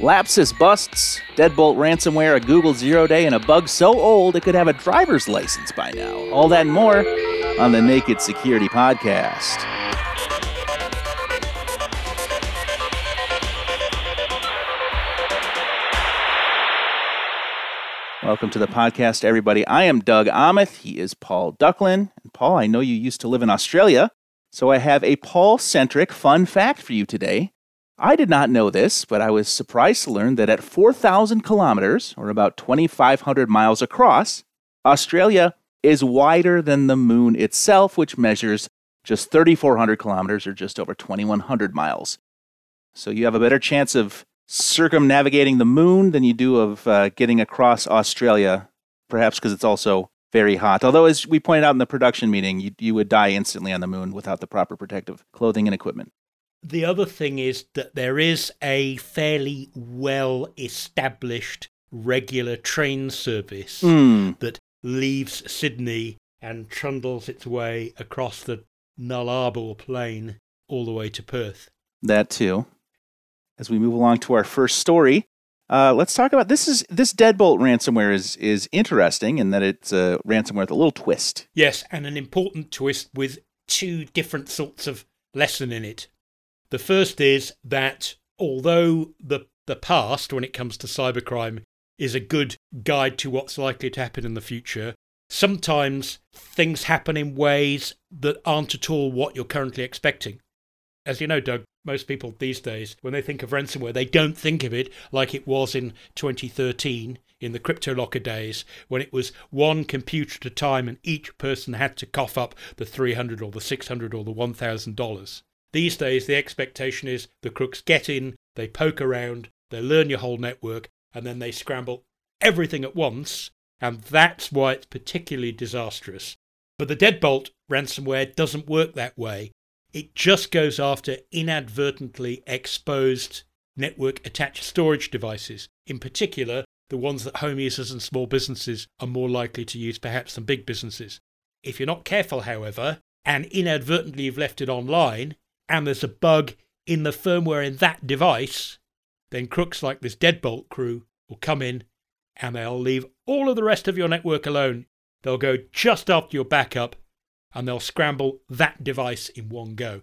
Lapsus busts, Deadbolt ransomware, a Google zero day, and a bug so old it could have a driver's license by now. All that and more on the Naked Security Podcast. Welcome to the podcast, everybody. I am Doug Aamoth. He is Paul Ducklin. And Paul, I know you used to live in Australia, so I have a Paul centric fun fact for you today. I did not know this, but I was surprised to learn that at 4,000 kilometers, or about 2,500 miles across, Australia is wider than the moon itself, which measures just 3,400 kilometers, or just over 2,100 miles. So you have a better chance of circumnavigating the moon than you do of uh, getting across Australia, perhaps because it's also very hot. Although, as we pointed out in the production meeting, you, you would die instantly on the moon without the proper protective clothing and equipment. The other thing is that there is a fairly well established regular train service Mm. that leaves Sydney and trundles its way across the Nullarbor Plain all the way to Perth. That too. As we move along to our first story, uh, let's talk about this. Is this Deadbolt ransomware is is interesting in that it's a ransomware with a little twist. Yes, and an important twist with two different sorts of lesson in it. The first is that although the the past, when it comes to cybercrime, is a good guide to what's likely to happen in the future, sometimes things happen in ways that aren't at all what you're currently expecting. As you know, Doug, most people these days, when they think of ransomware, they don't think of it like it was in 2013 in the CryptoLocker days when it was one computer at a time and each person had to cough up the 300 or the 600 or the $1,000. These days, the expectation is the crooks get in, they poke around, they learn your whole network, and then they scramble everything at once, and that's why it's particularly disastrous. But the Deadbolt ransomware doesn't work that way. It just goes after inadvertently exposed network attached storage devices, in particular, the ones that home users and small businesses are more likely to use perhaps than big businesses. If you're not careful, however, and inadvertently you've left it online, and there's a bug in the firmware in that device, then crooks like this Deadbolt crew will come in and they'll leave all of the rest of your network alone. They'll go just after your backup and they'll scramble that device in one go.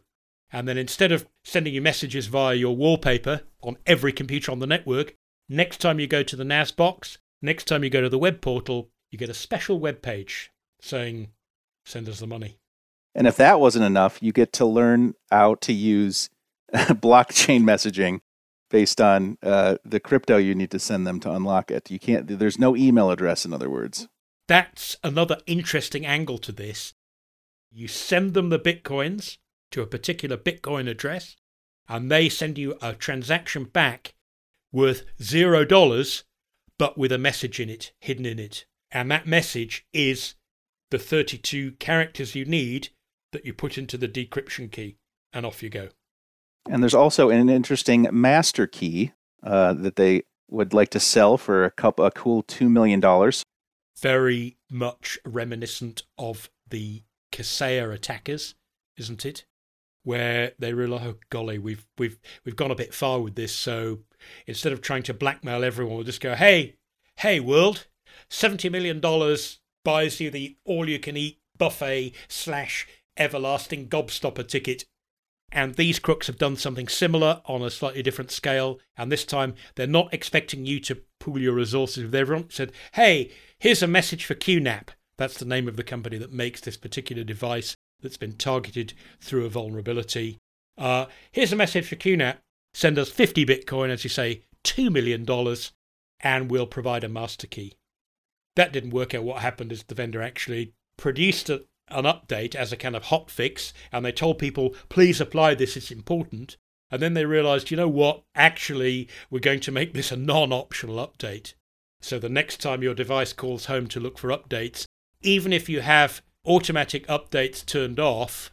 And then instead of sending you messages via your wallpaper on every computer on the network, next time you go to the NAS box, next time you go to the web portal, you get a special web page saying, send us the money. And if that wasn't enough, you get to learn how to use blockchain messaging based on uh, the crypto you need to send them to unlock it. You can't. There's no email address, in other words. That's another interesting angle to this. You send them the bitcoins to a particular bitcoin address, and they send you a transaction back worth zero dollars, but with a message in it, hidden in it. And that message is the 32 characters you need that you put into the decryption key, and off you go. And there's also an interesting master key uh, that they would like to sell for a couple, a cool two million dollars. Very much reminiscent of the Kaseya attackers, isn't it? Where they realize, oh golly, we've we've we've gone a bit far with this. So instead of trying to blackmail everyone, we'll just go, hey, hey, world, seventy million dollars buys you the all-you-can-eat buffet slash everlasting gobstopper ticket. And these crooks have done something similar on a slightly different scale. And this time, they're not expecting you to pool your resources. They've said, hey, here's a message for QNAP. That's the name of the company that makes this particular device that's been targeted through a vulnerability. Uh, here's a message for QNAP. Send us 50 Bitcoin, as you say, $2 million, and we'll provide a master key. That didn't work out. What happened is the vendor actually produced a, an update as a kind of hot fix, and they told people, please apply this, it's important. And then they realized, you know what? Actually, we're going to make this a non optional update. So the next time your device calls home to look for updates, even if you have automatic updates turned off,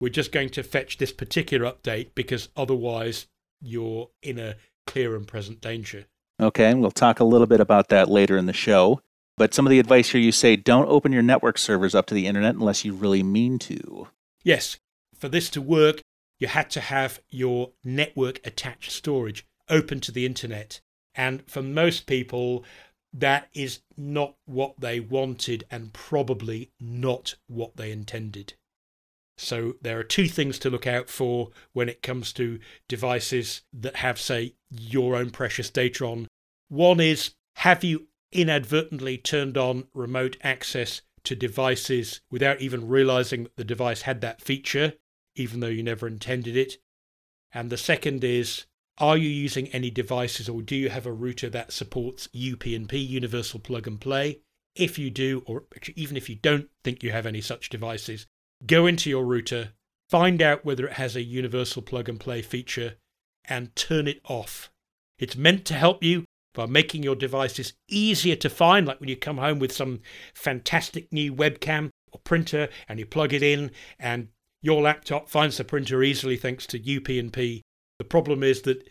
we're just going to fetch this particular update because otherwise you're in a clear and present danger. Okay, and we'll talk a little bit about that later in the show. But some of the advice here you say don't open your network servers up to the internet unless you really mean to. Yes, for this to work, you had to have your network attached storage open to the internet. And for most people, that is not what they wanted and probably not what they intended. So there are two things to look out for when it comes to devices that have, say, your own precious data on. One is have you inadvertently turned on remote access to devices without even realizing that the device had that feature, even though you never intended it? And the second is are you using any devices or do you have a router that supports UPnP, Universal Plug and Play? If you do, or even if you don't think you have any such devices, go into your router, find out whether it has a Universal Plug and Play feature, and turn it off. It's meant to help you by making your devices easier to find, like when you come home with some fantastic new webcam or printer and you plug it in and your laptop finds the printer easily thanks to UPnP the problem is that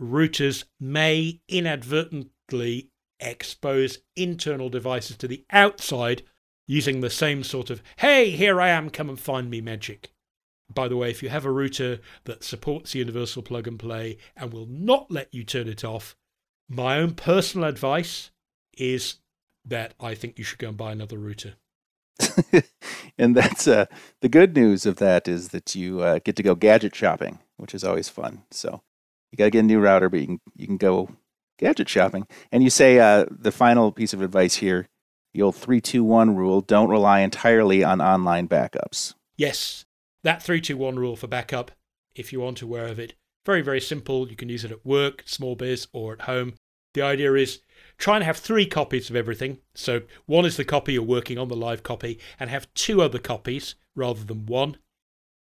routers may inadvertently expose internal devices to the outside using the same sort of, hey, here I am, come and find me magic. By the way, if you have a router that supports universal plug and play and will not let you turn it off, my own personal advice is that I think you should go and buy another router. and that's uh, the good news of that is that you uh, get to go gadget shopping which is always fun. So you got to get a new router, but you can you can go gadget shopping. And you say uh, the final piece of advice here: the old three two one rule. Don't rely entirely on online backups. Yes, that three two one rule for backup. If you aren't aware of it, very very simple. You can use it at work, small biz, or at home. The idea is try and have three copies of everything. So one is the copy you're working on, the live copy, and have two other copies rather than one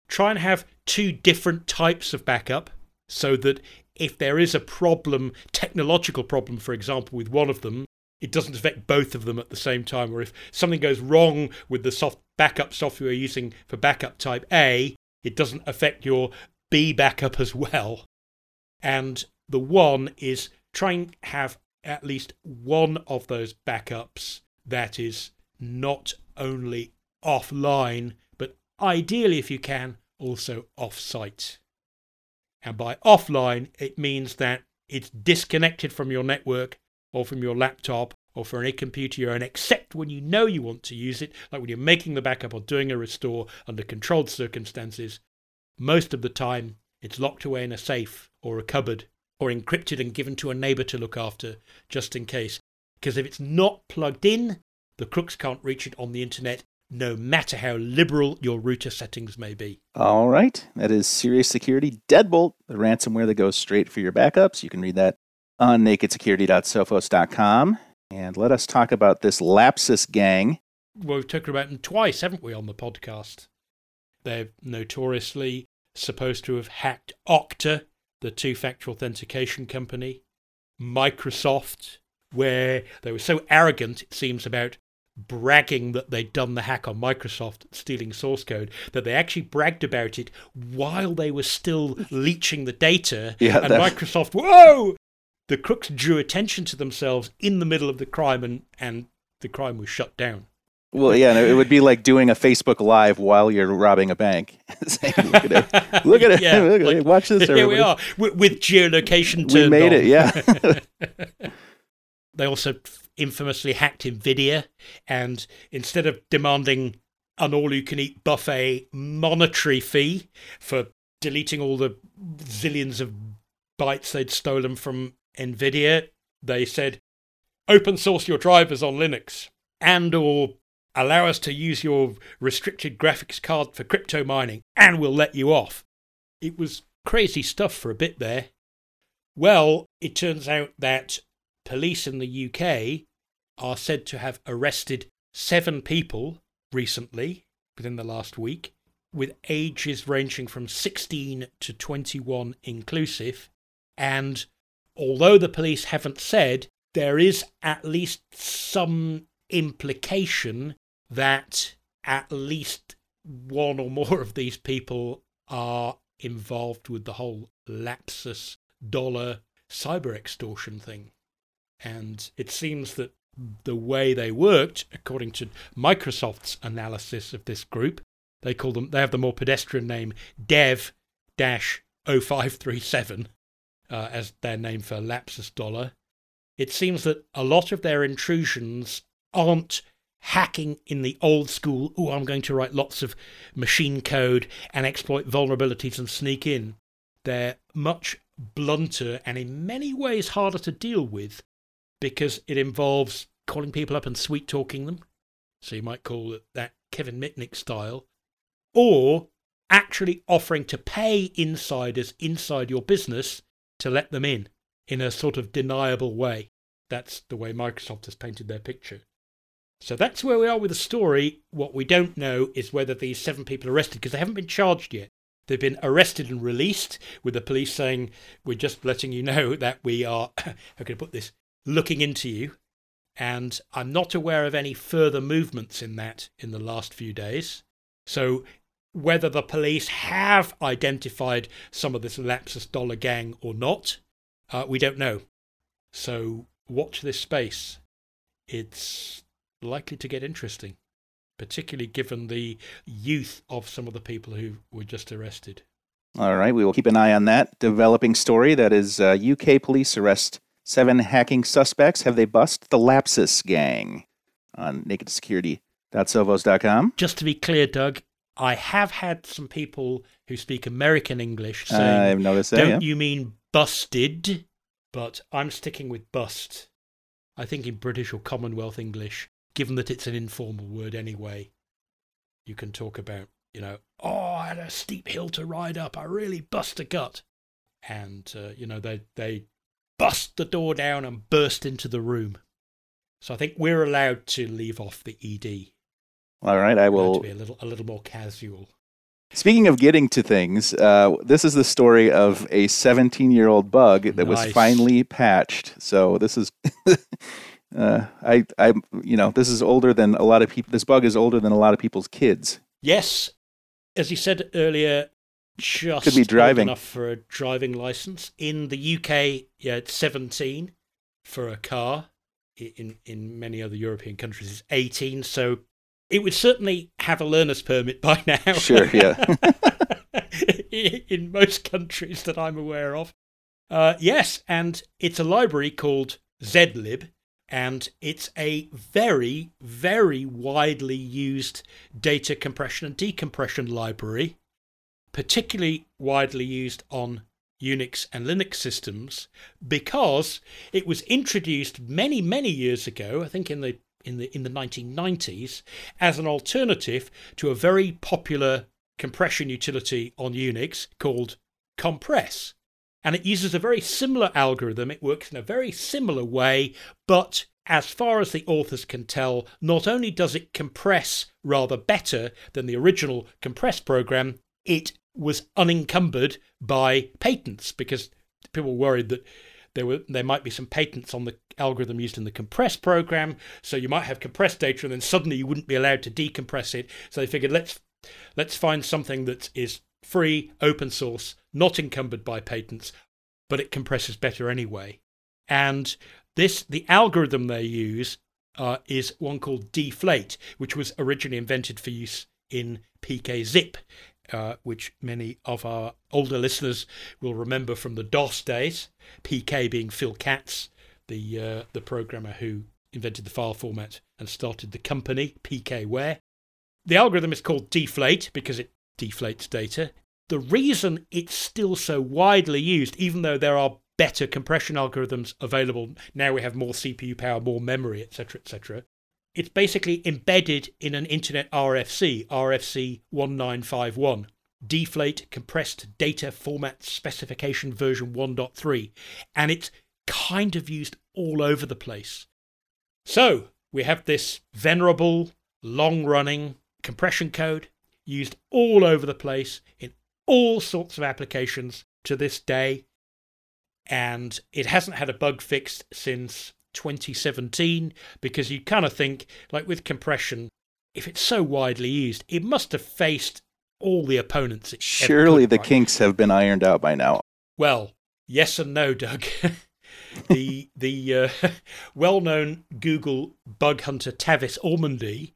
try and have two different types of backup so that if there is a problem, technological problem, for example, with one of them, it doesn't affect both of them at the same time. Or if something goes wrong with the soft backup software you're using for backup type A, it doesn't affect your B backup as well. And the one is try and have at least one of those backups that is not only offline but ideally, if you can, also off site. And by offline, it means that it's disconnected from your network or from your laptop or from any computer you own, except when you know you want to use it, like when you're making the backup or doing a restore under controlled circumstances. Most of the time, it's locked away in a safe or a cupboard or encrypted and given to a neighbor to look after, just in case. Because if it's not plugged in, the crooks can't reach it on the internet no matter how liberal your router settings may be. All right. That is Serious Security Deadbolt, the ransomware that goes straight for your backups. You can read that on nakedsecurity.sophos.com. And let us talk about this Lapsus gang. Well, we've talked about them twice, haven't we, on the podcast? They're notoriously supposed to have hacked Okta, the two factor authentication company, Microsoft, where they were so arrogant, it seems, about bragging that they'd done the hack on Microsoft, stealing source code, that they actually bragged about it while they were still leeching the data. Yeah, and. Microsoft, whoa! The crooks drew attention to themselves in the middle of the crime, and, and the crime was shut down. Well, yeah, it would be like doing a Facebook Live while you're robbing a bank. Saying, look at it, look at it, yeah, look at like, it. watch this. Here we are with, with geolocation. we made on. it, yeah. they also infamously hacked Nvidia, and instead of demanding an all-you-can-eat buffet monetary fee for deleting all the zillions of bytes they'd stolen from Nvidia, they said, "Open source your drivers on Linux, and or allow us to use your restricted graphics card for crypto mining, and we'll let you off." It was crazy stuff for a bit there. Well, it turns out that police in the UK are said to have arrested seven people recently, within the last week, with ages ranging from 16 to 21 inclusive. And although the police haven't said, there is at least some implication that at least one or more of these people are involved with the whole lapsus dollar cyber extortion thing. And it seems that the way they worked, according to Microsoft's analysis of this group, they call them they have the more pedestrian name Dev 0537. uh, as their name for lapsus dollar, it seems that a lot of their intrusions aren't hacking in the old school, oh, I'm going to write lots of machine code and exploit vulnerabilities and sneak in. They're much blunter and in many ways harder to deal with because it involves calling people up and sweet talking them. So you might call it that Kevin Mitnick style. Or actually offering to pay insiders inside your business to let them in in a sort of deniable way. That's the way Microsoft has painted their picture. So that's where we are with the story. What we don't know is whether these seven people arrested, because they haven't been charged yet. They've been arrested and released, with the police saying, We're just letting you know that we are, how can I put this, looking into you. And I'm not aware of any further movements in that in the last few days. So whether the police have identified some of this lapsus dollar gang or not, uh, we don't know. So watch this space. It's likely to get interesting, particularly given the youth of some of the people who were just arrested. All right, we will keep an eye on that developing story. That is uh, UK police arrest seven hacking suspects. Have they bust the Lapsus gang on nakedsecurity.sophos.com? Just to be clear, Doug, I have had some people who speak American English saying, Uh, I've noticed that. Don't yeah. you mean busted? But I'm sticking with bust. I think in British or Commonwealth English, given that it's an informal word anyway, you can talk about, you know, oh, I had a steep hill to ride up. I really bust a gut. And, uh, you know, they, they bust the door down and burst into the room. So I think we're allowed to leave off the ED. All right, I will be a little, a little more casual. Speaking of getting to things, uh, this is the story of a 17 year old bug that was finally patched. So this is, uh, I, I, you know, this is older than a lot of people. This bug is older than a lot of people's kids. Yes, as you said earlier, just Could be driving. enough for a driving license. In the UK, yeah, it's 17 for a car. In in many other European countries, it's 18. So it would certainly have a learner's permit by now. Sure, yeah. in most countries that I'm aware of. Uh, yes, and it's a library called Zlib, and it's a very, very widely used data compression and decompression library, particularly widely used on Unix and Linux systems because it was introduced many, many years ago, I think in the in the in the 1990s, as an alternative to a very popular compression utility on Unix called Compress. And it uses a very similar algorithm. It works in a very similar way, but as far as the authors can tell, not only does it compress rather better than the original compress program, it was unencumbered by patents because people worried that there were there might be some patents on the algorithm used in the compress program. So you might have compressed data and then suddenly you wouldn't be allowed to decompress it. So they figured let's let's find something that is free open source not encumbered by patents but it compresses better anyway and this the algorithm they use uh, is one called deflate which was originally invented for use in pkzip uh, which many of our older listeners will remember from the DOS days. PK being Phil Katz, the uh, the programmer who invented the file format and started the company PKWare. The algorithm is called deflate because it deflates data. The reason it's still so widely used, even though there are better compression algorithms available now, we have more CPU power, more memory, etc., etc it's basically embedded in an internet RFC, RFC 1951, deflate compressed data format specification version 1.3, and it's kind of used all over the place. So we have this venerable, long running compression code used all over the place in all sorts of applications to this day. And it hasn't had a bug fixed since 2017 because you kind of think, like with compression, if it's so widely used, it must have faced all the opponents. Surely the right? kinks have been ironed out by now. Well, yes and no, Doug. the the uh, well-known Google bug hunter Tavis Ormandy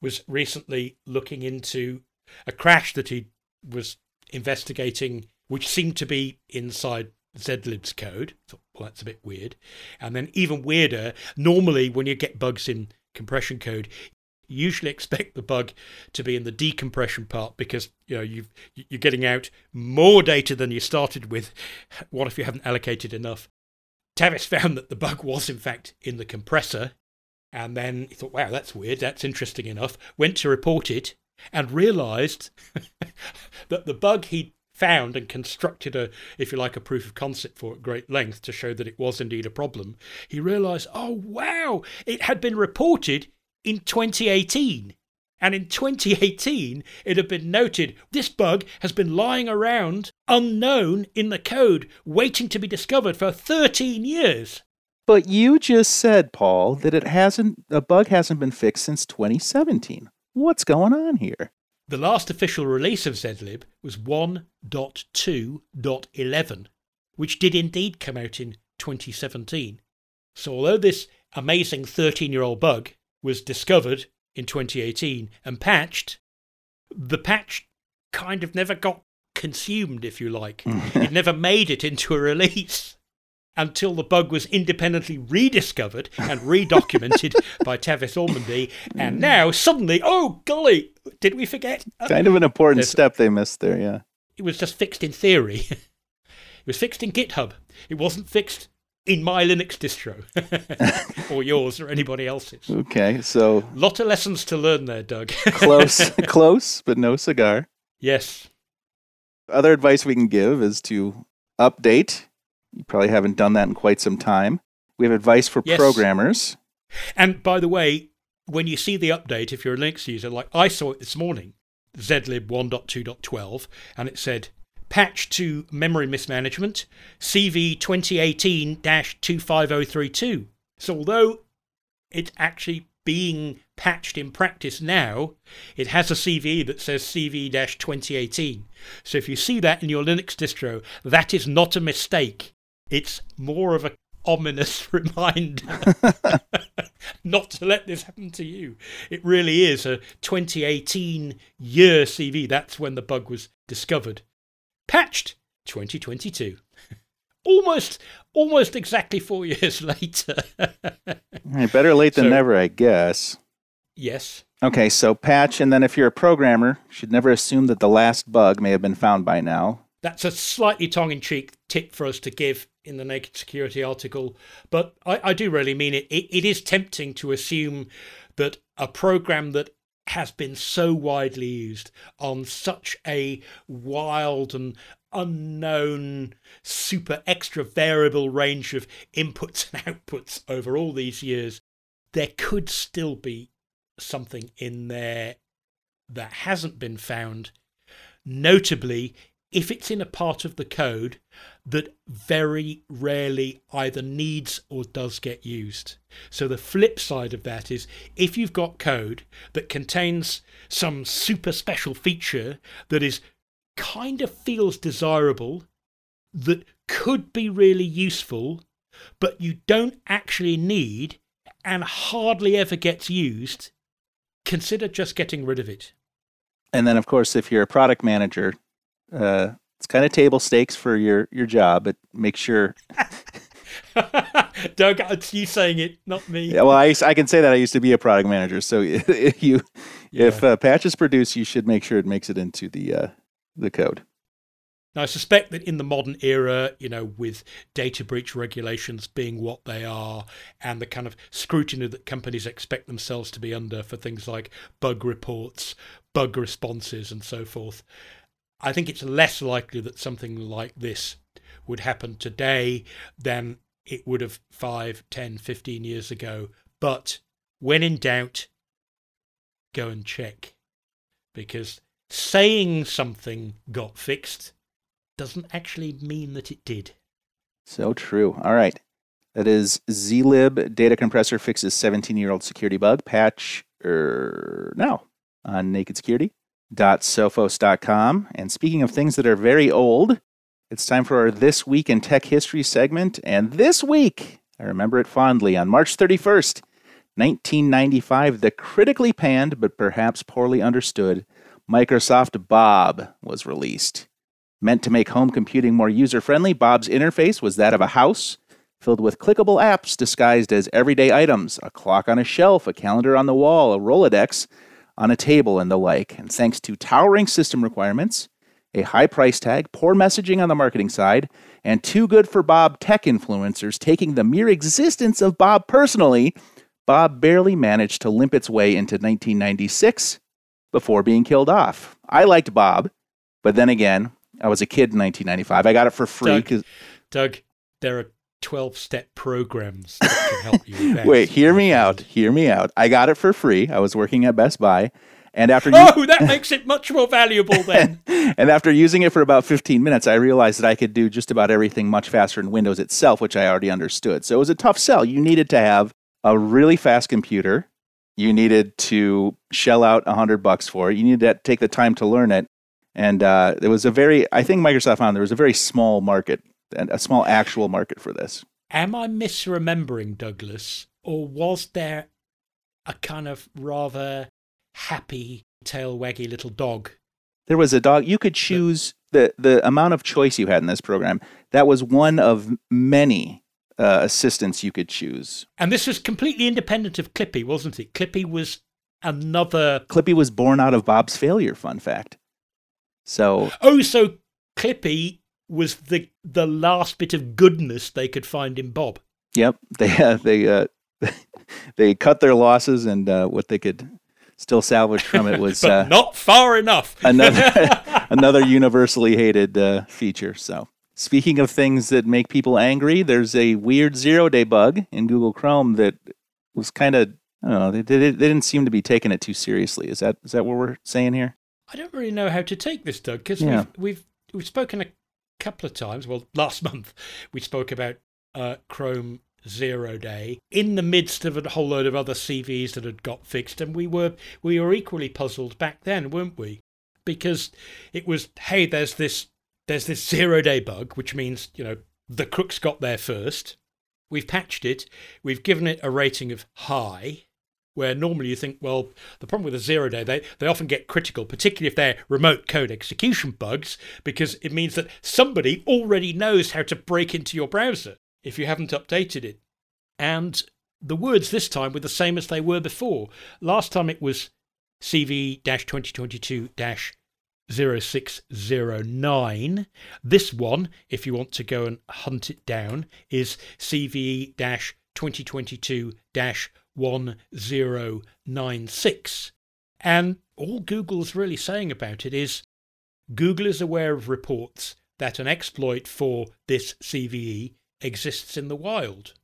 was recently looking into a crash that he was investigating, which seemed to be inside Zlib's code. Thought, well, that's a bit weird. And then even weirder, normally when you get bugs in compression code, you usually expect the bug to be in the decompression part because you know you you're getting out more data than you started with. What if you haven't allocated enough? Tavis found that the bug was in fact in the compressor, and then he thought, "Wow, that's weird. That's interesting enough." Went to report it and realised that the bug he found and constructed a, if you like, a proof of concept for at great length to show that it was indeed a problem, he realized, oh, wow, it had been reported in 2018. And in 2018, it had been noted this bug has been lying around unknown in the code, waiting to be discovered for 13 years. But you just said, Paul, that it hasn't a bug hasn't been fixed since 2017. What's going on here? The last official release of Zlib was 1.2.11, which did indeed come out in 2017. So, although this amazing 13 year old bug was discovered in 2018 and patched, the patch kind of never got consumed, if you like. it never made it into a release until the bug was independently rediscovered and redocumented by Tavis Ormandy. And now, suddenly, oh, golly, did we forget? Uh, kind of an important step they missed there, yeah. It was just fixed in theory. it was fixed in GitHub. It wasn't fixed in my Linux distro or yours or anybody else's. Okay, so. Lot of lessons to learn there, Doug. close, close, but no cigar. Yes. Other advice we can give is to update you probably haven't done that in quite some time. We have advice for yes. programmers. And by the way, when you see the update, if you're a Linux user, like I saw it this morning, zlib 1.2.12, and it said patch to memory mismanagement, CV 2018 25032. So although it's actually being patched in practice now, it has a CV that says CV 2018. So if you see that in your Linux distro, that is not a mistake. It's more of a ominous reminder not to let this happen to you. It really is a 2018 year CV. That's when the bug was discovered. Patched 2022. almost almost exactly 4 years later. better late than so, never, I guess. Yes. Okay, so patch and then if you're a programmer, you should never assume that the last bug may have been found by now. That's a slightly tongue in cheek tip for us to give in the Naked Security article, but I, I do really mean it. it. It is tempting to assume that a program that has been so widely used on such a wild and unknown, super extra variable range of inputs and outputs over all these years, there could still be something in there that hasn't been found. Notably, if it's in a part of the code that very rarely either needs or does get used. So the flip side of that is if you've got code that contains some super special feature that is kind of feels desirable, that could be really useful, but you don't actually need and hardly ever gets used, consider just getting rid of it. And then, of course, if you're a product manager, uh, it's kind of table stakes for your your job, but make sure. Doug, it's you saying it, not me. Yeah, well, I, I can say that I used to be a product manager. So if you yeah. if uh, patches produce, you should make sure it makes it into the uh, the code. Now, I suspect that in the modern era, you know, with data breach regulations being what they are and the kind of scrutiny that companies expect themselves to be under for things like bug reports, bug responses, and so forth, I think it's less likely that something like this would happen today than it would have 5, 10, 15 years ago. But when in doubt, go and check. Because saying something got fixed doesn't actually mean that it did. So true. All right. That is zlib data compressor fixes 17 year old security bug patch er, now on Naked Security sophos.com. And speaking of things that are very old, it's time for our This Week in Tech History segment. And this week, I remember it fondly, on March 31st, 1995, the critically panned but perhaps poorly understood Microsoft Bob was released. Meant to make home computing more user friendly, Bob's interface was that of a house filled with clickable apps disguised as everyday items a clock on a shelf, a calendar on the wall, a Rolodex on a table, and the like. And thanks to towering system requirements, a high price tag, poor messaging on the marketing side, and too good for Bob tech influencers taking the mere existence of Bob personally, Bob barely managed to limp its way into 1996 before being killed off. I liked Bob, but then again, I was a kid in 1995. I got it for free. Doug, Doug there are 12 step programs that can help you with that. Wait, hear me out. Hear me out. I got it for free. I was working at Best Buy. And after Oh, that makes it much more valuable then. and after using it for about 15 minutes, I realized that I could do just about everything much faster in Windows itself, which I already understood. So it was a tough sell. You needed to have a really fast computer. You needed to shell out a hundred bucks for it. You needed to take the time to learn it. And uh, there was a very, I think Microsoft found there was a very small market, a small actual market for this. Am I misremembering, Douglas? Or was there a kind of rather happy, tail waggy little dog? There was a dog. You could choose the, the amount of choice you had in this program. That was one of many uh, assistants you could choose. And this was completely independent of Clippy, wasn't it? Clippy was another. Clippy was born out of Bob's failure, fun fact. So. Oh, so Clippy was the the last bit of goodness they could find in Bob. Yep. They, uh, they, uh, they cut their losses and uh, what they could still salvage from it was uh, not far enough. another another universally hated uh, feature. So, speaking of things that make people angry, there's a weird zero day bug in Google Chrome that was kind of I don't know. They, they, they didn't seem to be taking it too seriously. Is that is that what we're saying here? I don't really know how to take this, Doug, because yeah. we've, we've we've spoken a couple of times. Well, last month we spoke about uh, Chrome zero day in the midst of a whole load of other CVs that had got fixed, and we were we were equally puzzled back then, weren't we? Because it was hey, there's this there's this zero day bug, which means you know the crooks got there first. We've patched it. We've given it a rating of high, where normally you think, well, the problem with a zero day, they, they often get critical, particularly if they're remote code execution bugs, because it means that somebody already knows how to break into your browser if you haven't updated it. And the words this time were the same as they were before. Last time it was CV 2022 0609. This one, if you want to go and hunt it down, is CVE 2022 1096. And all Google's really saying about it is Google is aware of reports that an exploit for this CVE exists in the wild,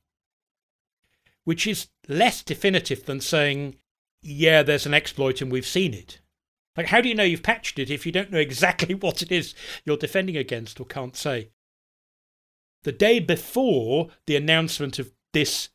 which is less definitive than saying, yeah, there's an exploit and we've seen it. Like, how do you know you've patched it if you don't know exactly what it is you're defending against or can't say? The day before the announcement of this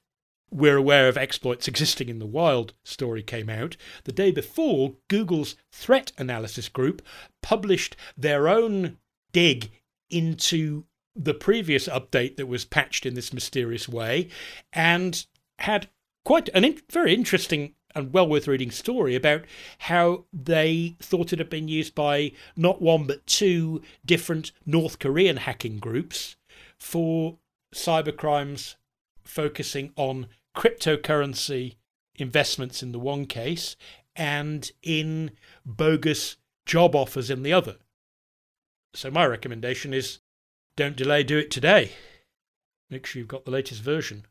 we're aware of exploits existing in the wild story came out, the day before, Google's threat analysis group published their own dig into the previous update that was patched in this mysterious way and had quite a in- very interesting and well worth reading story about how they thought it had been used by not one but two different North Korean hacking groups for cybercrimes focusing on cryptocurrency investments in the one case and in bogus job offers in the other. So, my recommendation is don't delay, do it today. Make sure you've got the latest version.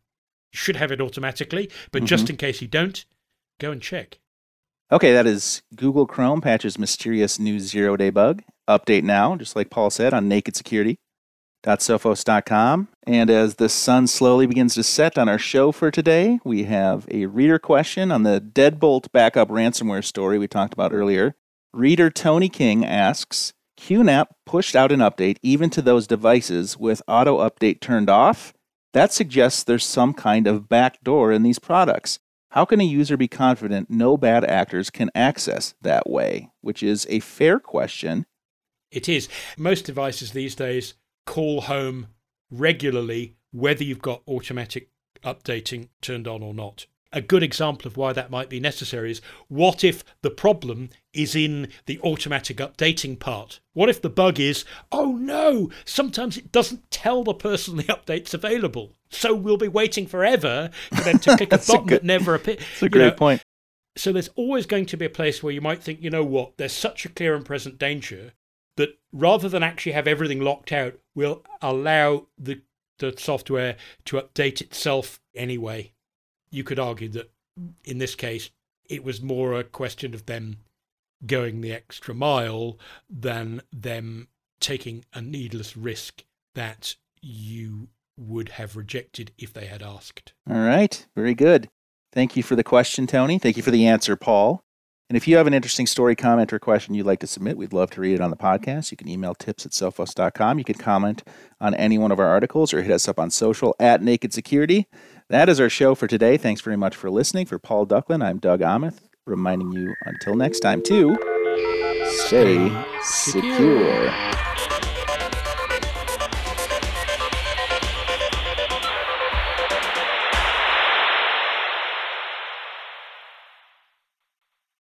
You should have it automatically, but mm-hmm. just in case you don't, go and check. Okay, that is Google Chrome patches mysterious new zero day bug. Update now, just like Paul said, on nakedsecurity.sophos.com. And as the sun slowly begins to set on our show for today, we have a reader question on the Deadbolt backup ransomware story we talked about earlier. Reader Tony King asks QNAP pushed out an update even to those devices with auto update turned off. That suggests there's some kind of backdoor in these products. How can a user be confident no bad actors can access that way? Which is a fair question. It is. Most devices these days call home regularly whether you've got automatic updating turned on or not. a good example of why that might be necessary is what if the problem is in the automatic updating part? What if the bug is, oh no, sometimes it doesn't tell the person the update's available. So we'll be waiting forever for them to click a button a good, that never appears. That's a great know, point. So there's always going to be a place where you might think, you know what, there's such a clear and present danger rather than actually have everything locked out, we'll allow the the software to update itself anyway. You could argue that in this case, it was more a question of them going the extra mile than them taking a needless risk that you would have rejected if they had asked. All right. Very good. Thank you for the question, Tony. Thank you for the answer, Paul. And if you have an interesting story, comment, or question you'd like to submit, we'd love to read it on the podcast. You can email tips at sophos.com. You can comment on any one of our articles or hit us up on social at Naked Security. That is our show for today. Thanks very much for listening. For Paul Ducklin, I'm Doug Aamoth, reminding you until next time to stay secure. secure.